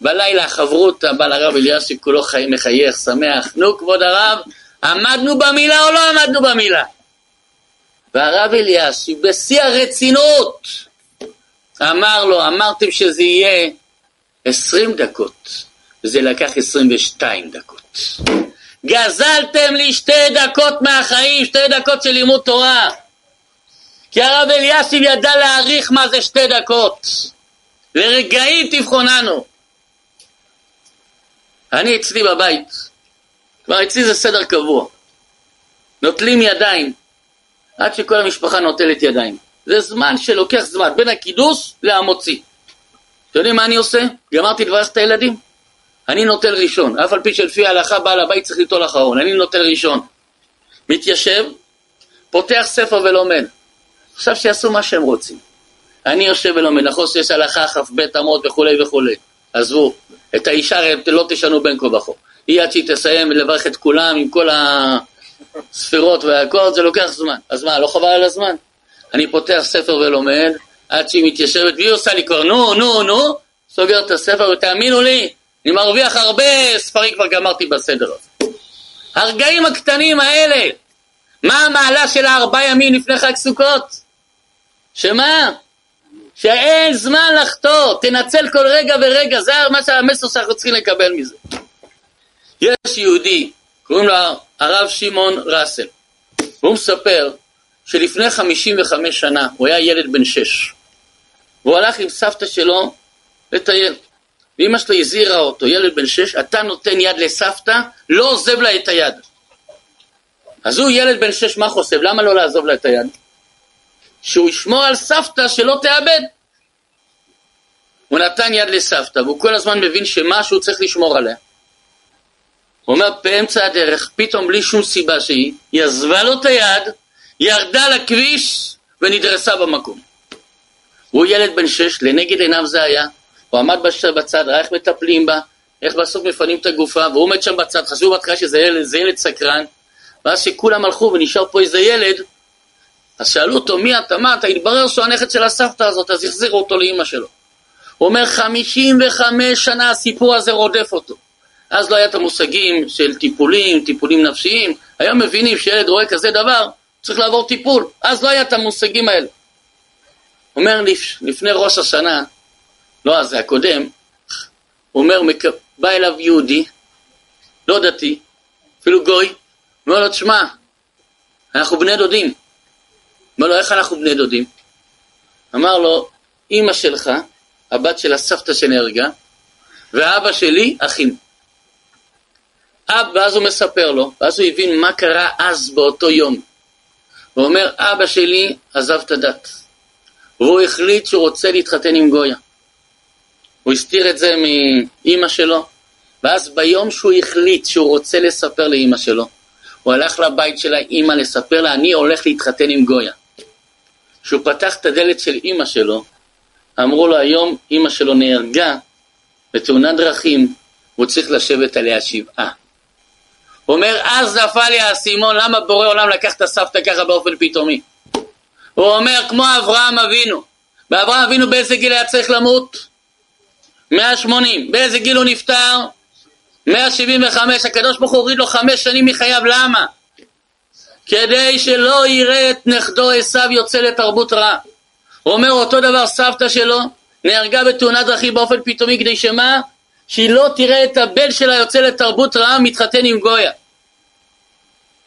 בלילה החברותא בא לרב אליאסי, כולו חי, מחייך, שמח, נו כבוד הרב, עמדנו במילה או לא עמדנו במילה? והרב אליאסי, בשיא הרצינות, אמר לו, אמרתם שזה יהיה 20 דקות, וזה לקח 22 דקות. גזלתם לי שתי דקות מהחיים, שתי דקות של לימוד תורה. כי הרב אלישיב ידע להעריך מה זה שתי דקות. לרגעים תבחוננו. אני אצלי בבית, כבר אצלי זה סדר קבוע. נוטלים ידיים, עד שכל המשפחה נוטלת ידיים. זה זמן שלוקח זמן, בין הקידוש להמוציא. אתם יודעים מה אני עושה? גמרתי לברך את הילדים. אני נוטל ראשון, אף על פי שלפי ההלכה בעל הבית צריך ליטול אחרון, אני נוטל ראשון. מתיישב, פותח ספר ולומד. עכשיו שיעשו מה שהם רוצים. אני יושב ולומד, נכון שיש הלכה כ"ב אמות וכולי וכולי. עזבו, את האישה לא תשנו בין כה וכה. היא עד שהיא תסיים לברך את כולם עם כל הספירות והכל, זה לוקח זמן. אז מה, לא חבל על הזמן? אני פותח ספר ולומד, עד שהיא מתיישבת, והיא עושה לי כבר נו, נו, נו, סוגר את הספר, ותאמינו לי, אני מרוויח הרבה ספרים כבר גמרתי בסדר הזה. הרגעים הקטנים האלה, מה המעלה של הארבעה ימים לפני חג סוכות? שמה? שאין זמן לחטוא, תנצל כל רגע ורגע, זה מה שהמסר שאנחנו צריכים לקבל מזה. יש יהודי, קוראים לו הרב שמעון ראסל, והוא מספר שלפני 55 שנה, הוא היה ילד בן 6, והוא הלך עם סבתא שלו לטייל. ואמא שלו הזהירה אותו, ילד בן 6, אתה נותן יד לסבתא, לא עוזב לה את היד. אז הוא ילד בן 6, מה חושב? למה לא לעזוב לה את היד? שהוא ישמור על סבתא שלא תאבד. הוא נתן יד לסבתא, והוא כל הזמן מבין שמשהו צריך לשמור עליה. הוא אומר, באמצע הדרך, פתאום בלי שום סיבה שהיא, היא עזבה לו את היד, ירדה לכביש ונדרסה במקום. הוא ילד בן שש, לנגד עיניו זה היה, הוא עמד בצד, ראה איך מטפלים בה, איך בסוף מפנים את הגופה, והוא עומד שם בצד, חשבו בהתחלה שזה ילד, ילד סקרן, ואז שכולם הלכו ונשאר פה איזה ילד, אז שאלו אותו מי אתה, מה אתה, התברר שהוא הנכד של הסבתא הזאת, אז החזירו אותו לאימא שלו. הוא אומר, 55 שנה הסיפור הזה רודף אותו. אז לא היה את המושגים של טיפולים, טיפולים נפשיים. היום מבינים שילד רואה כזה דבר, צריך לעבור טיפול. אז לא היה את המושגים האלה. אומר לפני ראש השנה, לא אז, זה הקודם, אומר, בא אליו יהודי, לא דתי, אפילו גוי, אומר לו, תשמע, אנחנו בני דודים. אומר לו, איך אנחנו בני דודים? אמר לו, אימא שלך, הבת של הסבתא שנהרגה, ואבא שלי, אחים. אב, ואז הוא מספר לו, ואז הוא הבין מה קרה אז באותו יום. הוא אומר, אבא שלי עזב את הדת, והוא החליט שהוא רוצה להתחתן עם גויה. הוא הסתיר את זה מאימא שלו, ואז ביום שהוא החליט שהוא רוצה לספר לאימא שלו, הוא הלך לבית של האימא לספר לה, אני הולך להתחתן עם גויה. כשהוא פתח את הדלת של אימא שלו, אמרו לו היום אימא שלו נהרגה בתאונת דרכים, והוא צריך לשבת עליה שבעה. הוא אומר, אז נפל לי האסימון, למה בורא עולם לקח את הסבתא ככה באופן פתאומי? הוא אומר, כמו אברהם אבינו. ואברהם אבינו באיזה גיל היה צריך למות? 180. באיזה גיל הוא נפטר? 175. הקדוש ברוך הוא הוריד לו חמש שנים מחייו, למה? כדי שלא יראה את נכדו עשיו יוצא לתרבות רעה. הוא אומר אותו דבר סבתא שלו נהרגה בתאונת דרכים באופן פתאומי כדי שמה? שהיא לא תראה את הבן שלה יוצא לתרבות רעה מתחתן עם גויה.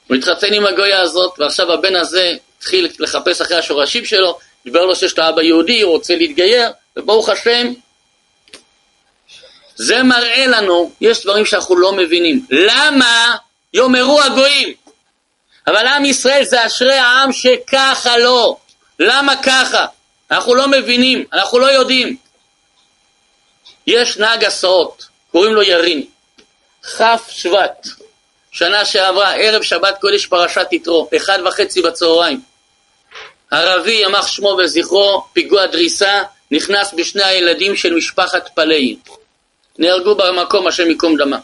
הוא התחתן עם הגויה הזאת ועכשיו הבן הזה התחיל לחפש אחרי השורשים שלו, דיבר לו שיש לו אבא יהודי, הוא רוצה להתגייר וברוך השם זה מראה לנו, יש דברים שאנחנו לא מבינים. למה יאמרו הגויים? אבל עם ישראל זה אשרי העם שככה לא. למה ככה? אנחנו לא מבינים, אנחנו לא יודעים. יש נהג הסעות, קוראים לו ירין, כ' שבט, שנה שעברה, ערב שבת קודש פרשת יתרו, אחד וחצי בצהריים. ערבי, ימח שמו וזכרו, פיגוע דריסה, נכנס בשני הילדים של משפחת פלאי. נהרגו במקום, השם ייקום דמה.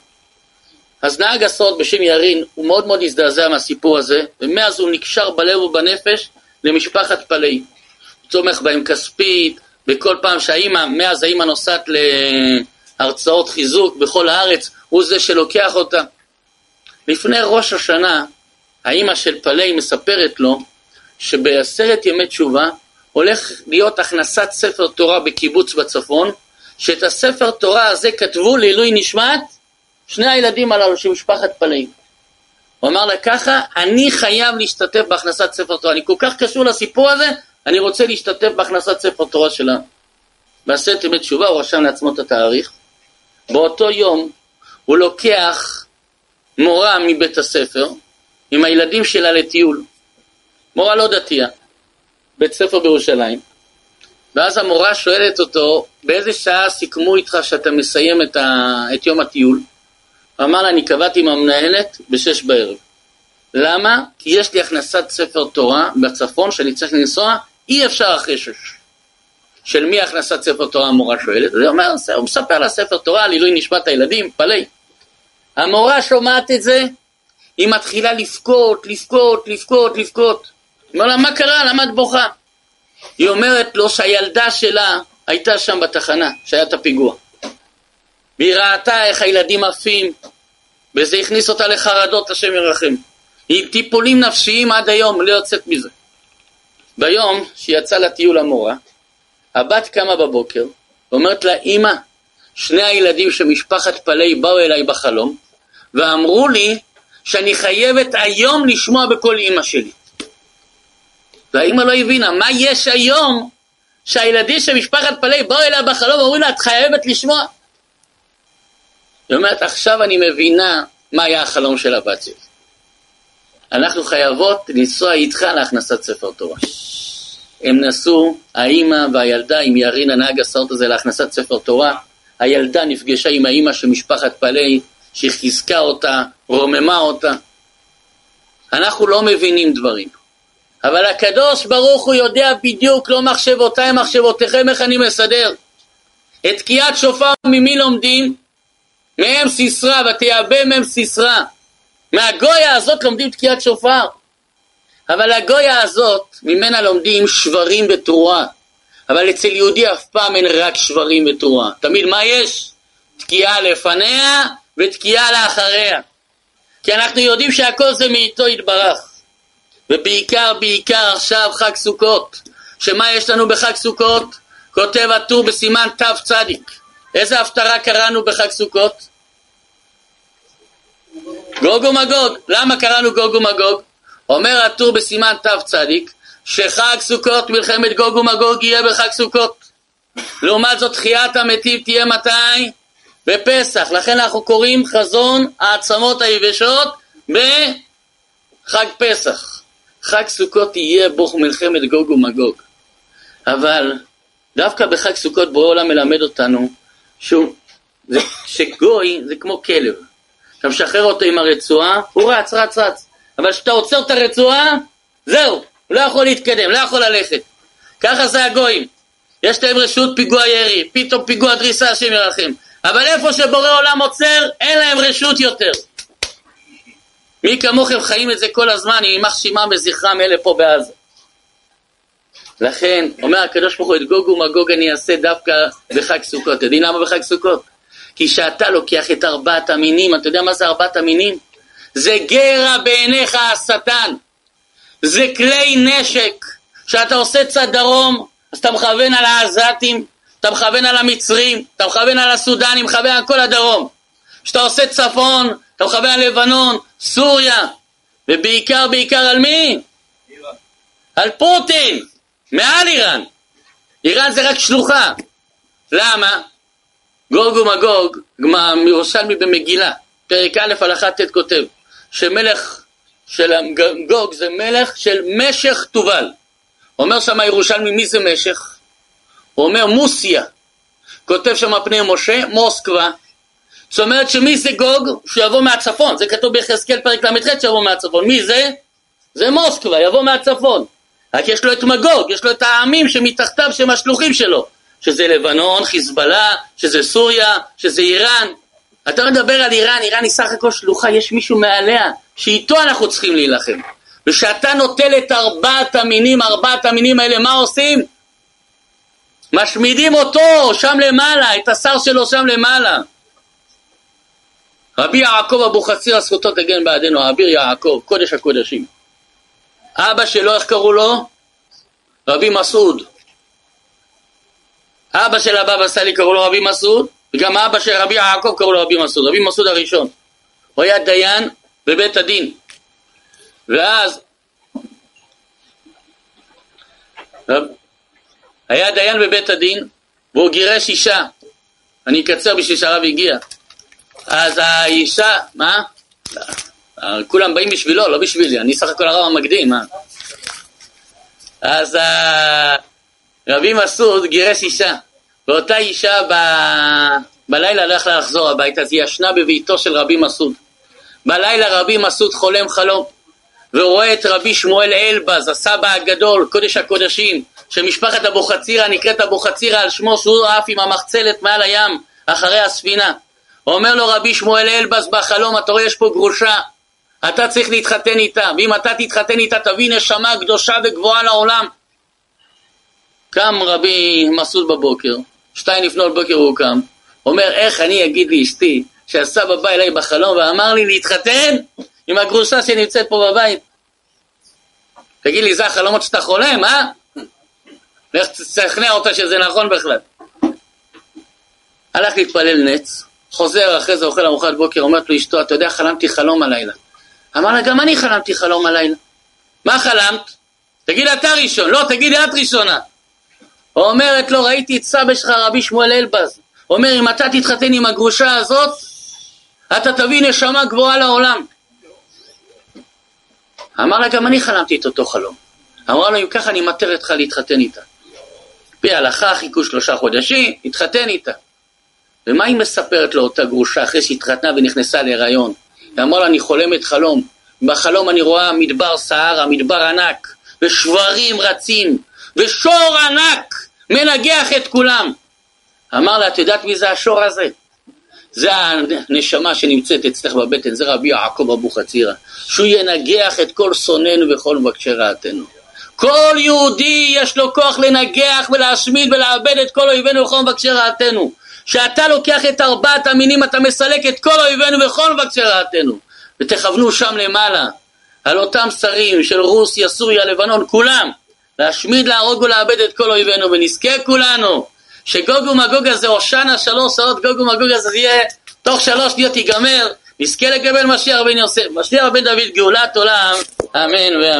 אז נהג הסוד בשם ירין, הוא מאוד מאוד הזדעזע מהסיפור הזה, ומאז הוא נקשר בלב ובנפש למשפחת פלאי. הוא תומך בהם כספית, וכל פעם שהאימא, מאז האימא נוסעת להרצאות חיזוק בכל הארץ, הוא זה שלוקח אותה. לפני ראש השנה, האימא של פלאי מספרת לו שבעשרת ימי תשובה הולך להיות הכנסת ספר תורה בקיבוץ בצפון, שאת הספר תורה הזה כתבו לעילוי נשמת שני הילדים הללו של משפחת פלאים. הוא אמר לה ככה, אני חייב להשתתף בהכנסת ספר תורה, אני כל כך קשור לסיפור הזה, אני רוצה להשתתף בהכנסת ספר תורה שלה. בעשרת ימי תשובה הוא רשם לעצמו את התאריך. באותו יום הוא לוקח מורה מבית הספר עם הילדים שלה לטיול. מורה לא דתייה, בית ספר בירושלים. ואז המורה שואלת אותו, באיזה שעה סיכמו איתך שאתה מסיים את, ה... את יום הטיול? אמר לה, אני קבעתי עם המנהלת בשש בערב. למה? כי יש לי הכנסת ספר תורה בצפון שאני צריך לנסוע, אי אפשר אחרי שש. של מי הכנסת ספר תורה המורה שואלת? הוא אומר, הוא מספר לה ספר תורה על עילוי נשמת הילדים, פלאי. המורה שומעת את זה, היא מתחילה לבכות, לבכות, לבכות, לבכות. הוא אומר לה, מה קרה? למה את בוכה? היא אומרת לו שהילדה שלה הייתה שם בתחנה, שהיה את הפיגוע. והיא ראתה איך הילדים עפים, וזה הכניס אותה לחרדות, השם ירחם. עם טיפולים נפשיים עד היום, לא יוצאת מזה. ביום שהיא יצאה לטיול המורה, הבת קמה בבוקר, ואומרת לה, אמא, שני הילדים של משפחת פלאי באו אליי בחלום, ואמרו לי שאני חייבת היום לשמוע בקול אמא שלי. והאימא לא הבינה, מה יש היום שהילדים של משפחת פלאי באו אליה בחלום ואומרים לה, את חייבת לשמוע? היא אומרת, עכשיו אני מבינה מה היה החלום של הבת שלי. אנחנו חייבות לנסוע איתך להכנסת ספר תורה. הם נסעו, האימא והילדה עם ירין הנהג הסרט הזה להכנסת ספר תורה. הילדה נפגשה עם האימא של משפחת פלאי, שחיזקה אותה, רוממה אותה. אנחנו לא מבינים דברים. אבל הקדוש ברוך הוא יודע בדיוק לא מחשבותיי מחשבותיכם איך אני מסדר. את תקיעת שופר ממי לומדים? מהם סיסרא ותייבא מהם סיסרא. מהגויה הזאת לומדים תקיעת שופר. אבל הגויה הזאת, ממנה לומדים שברים בתרועה. אבל אצל יהודי אף פעם אין רק שברים בתרועה. תמיד מה יש? תקיעה לפניה ותקיעה לאחריה. כי אנחנו יודעים שהכל זה מאיתו יתברך. ובעיקר, בעיקר עכשיו חג סוכות. שמה יש לנו בחג סוכות? כותב הטור בסימן תצ. איזה הפטרה קראנו בחג סוכות? גוג ומגוג. למה קראנו גוג ומגוג? אומר הטור בסימן תצ. שחג סוכות, מלחמת גוג ומגוג יהיה בחג סוכות. לעומת זאת תחיית המתים תהיה מתי? בפסח. לכן אנחנו קוראים חזון העצמות היבשות בחג פסח. חג סוכות יהיה בו מלחמת גוג ומגוג. אבל דווקא בחג סוכות בורא עולם מלמד אותנו שהוא, זה, שגוי זה כמו כלב. אתה משחרר אותו עם הרצועה, הוא רץ, רץ, רץ. אבל כשאתה עוצר את הרצועה, זהו, הוא לא יכול להתקדם, לא יכול ללכת. ככה זה הגויים. יש להם רשות פיגוע ירי, פתאום פיגוע דריסה, השם ירחם. אבל איפה שבורא עולם עוצר, אין להם רשות יותר. מי כמוכם חיים את זה כל הזמן, יימח שמם וזכרם אלה פה בעזה. לכן, אומר הקדוש ברוך הוא, את גוג ומגוג אני אעשה דווקא בחג סוכות. אתם יודעים למה בחג סוכות? כי כשאתה לוקח את ארבעת המינים, אתה יודע מה זה ארבעת המינים? זה גרע בעיניך השטן. זה כלי נשק. כשאתה עושה צד דרום, אז אתה מכוון על העזתים, אתה מכוון על המצרים, אתה מכוון על הסודנים, מכוון על כל הדרום. כשאתה עושה צפון, אתה מכוון על לבנון, סוריה, ובעיקר בעיקר על מי? איראן. על פוטין, מעל איראן. איראן זה רק שלוחה. למה? גוג ומגוג, מירושלמי במגילה, פרק א' הלכה ט' כותב, שמלך של גוג זה מלך של משך תובל. אומר שם ירושלמי מי זה משך? הוא אומר מוסיה. כותב שם פני משה, מוסקבה. זאת אומרת שמי זה גוג? שהוא יבוא מהצפון. זה כתוב ביחזקאל פרק ל"ח שיבוא מהצפון. מי זה? זה מוסקבה, יבוא מהצפון. רק יש לו את מגוג, יש לו את העמים שמתחתיו שהם השלוחים שלו. שזה לבנון, חיזבאללה, שזה סוריה, שזה איראן. אתה מדבר על איראן, איראן היא סך הכל שלוחה, יש מישהו מעליה, שאיתו אנחנו צריכים להילחם. וכשאתה נוטל את ארבעת המינים, ארבעת המינים האלה, מה עושים? משמידים אותו שם למעלה, את השר שלו שם למעלה. רבי יעקב אבוחצירא זכותו תגן בעדינו, אביר יעקב, קודש הקודשים. אבא שלו, איך קראו לו? רבי מסעוד. אבא של הבבא סאלי קראו לו רבי מסעוד, וגם אבא של רבי יעקב קראו לו רבי מסעוד, רבי מסעוד הראשון. הוא היה דיין בבית הדין. ואז היה דיין בבית הדין, והוא גירש אישה. אני אקצר בשביל שהרב הגיע. אז האישה, מה? כולם באים בשבילו, לא בשבילי, אני סך הכל הרב המקדים, מה? אז רבי מסעוד גירש אישה, ואותה אישה ב... בלילה לא יכלה לחזור הביתה, אז היא ישנה בביתו של רבי מסעוד. בלילה רבי מסעוד חולם חלום, והוא רואה את רבי שמואל אלבז, הסבא הגדול, קודש הקודשים, שמשפחת אבוחצירא נקראת אבוחצירא על שמו שהוא עף עם המחצלת מעל הים אחרי הספינה. אומר לו רבי שמואל אלבז בחלום, אתה רואה יש פה גרושה, אתה צריך להתחתן איתה, ואם אתה תתחתן איתה תביא נשמה קדושה וגבוהה לעולם. קם רבי מסעוד בבוקר, שתיים לפנות בוקר הוא קם, אומר איך אני אגיד לאשתי שהסבא בא אליי בחלום ואמר לי להתחתן עם הגרושה שנמצאת פה בבית. תגיד לי, זה החלומות שאתה חולם, אה? לך תשכנע אותה שזה נכון בכלל. הלך להתפלל נץ, חוזר אחרי זה אוכל ארוחת בוקר, אומרת לו אשתו, אתה יודע, חלמתי חלום הלילה. אמר לה, גם אני חלמתי חלום הלילה. מה חלמת? תגיד אתה ראשון, לא, תגידי את ראשונה. אומרת לו, ראיתי את סבא שלך רבי שמואל אלבז. אומר, אם אתה תתחתן עם הגרושה הזאת, אתה תביא נשמה גבוהה לעולם. אמר לה, גם אני חלמתי את אותו חלום. אמרה לו, אם ככה אני מתר אותך להתחתן איתה. פי הלכה, חיכו שלושה חודשים, התחתן איתה. ומה היא מספרת לו, אותה גרושה, אחרי שהתחתנה ונכנסה להיריון? היא אמרה לה, אני חולמת חלום. בחלום אני רואה מדבר סהרה, מדבר ענק, ושברים רצים, ושור ענק מנגח את כולם. אמר לה, את יודעת מי זה השור הזה? זה הנשמה שנמצאת אצלך בבטן, זה רבי יעקב אבוחצירא, שהוא ינגח את כל שונאינו וכל מבקשי רעתנו. כל יהודי יש לו כוח לנגח ולהשמיד ולאבד את כל אויבינו וכל מבקשי רעתנו. כשאתה לוקח את ארבעת המינים אתה מסלק את כל אויבינו וכל מבקשי רעתנו. ותכוונו שם למעלה, על אותם שרים של רוסיה, סוריה, לבנון, כולם, להשמיד, להרוג ולאבד את כל אויבינו, ונזכה כולנו שגוג ומגוג הזה, הושענא שלוש שעות, גוג ומגוג הזה, זה יהיה, תוך שלוש שניות ייגמר, נזכה לקבל משיח בן יוסף, משיח בן דוד, גאולת עולם, אמן ואמן.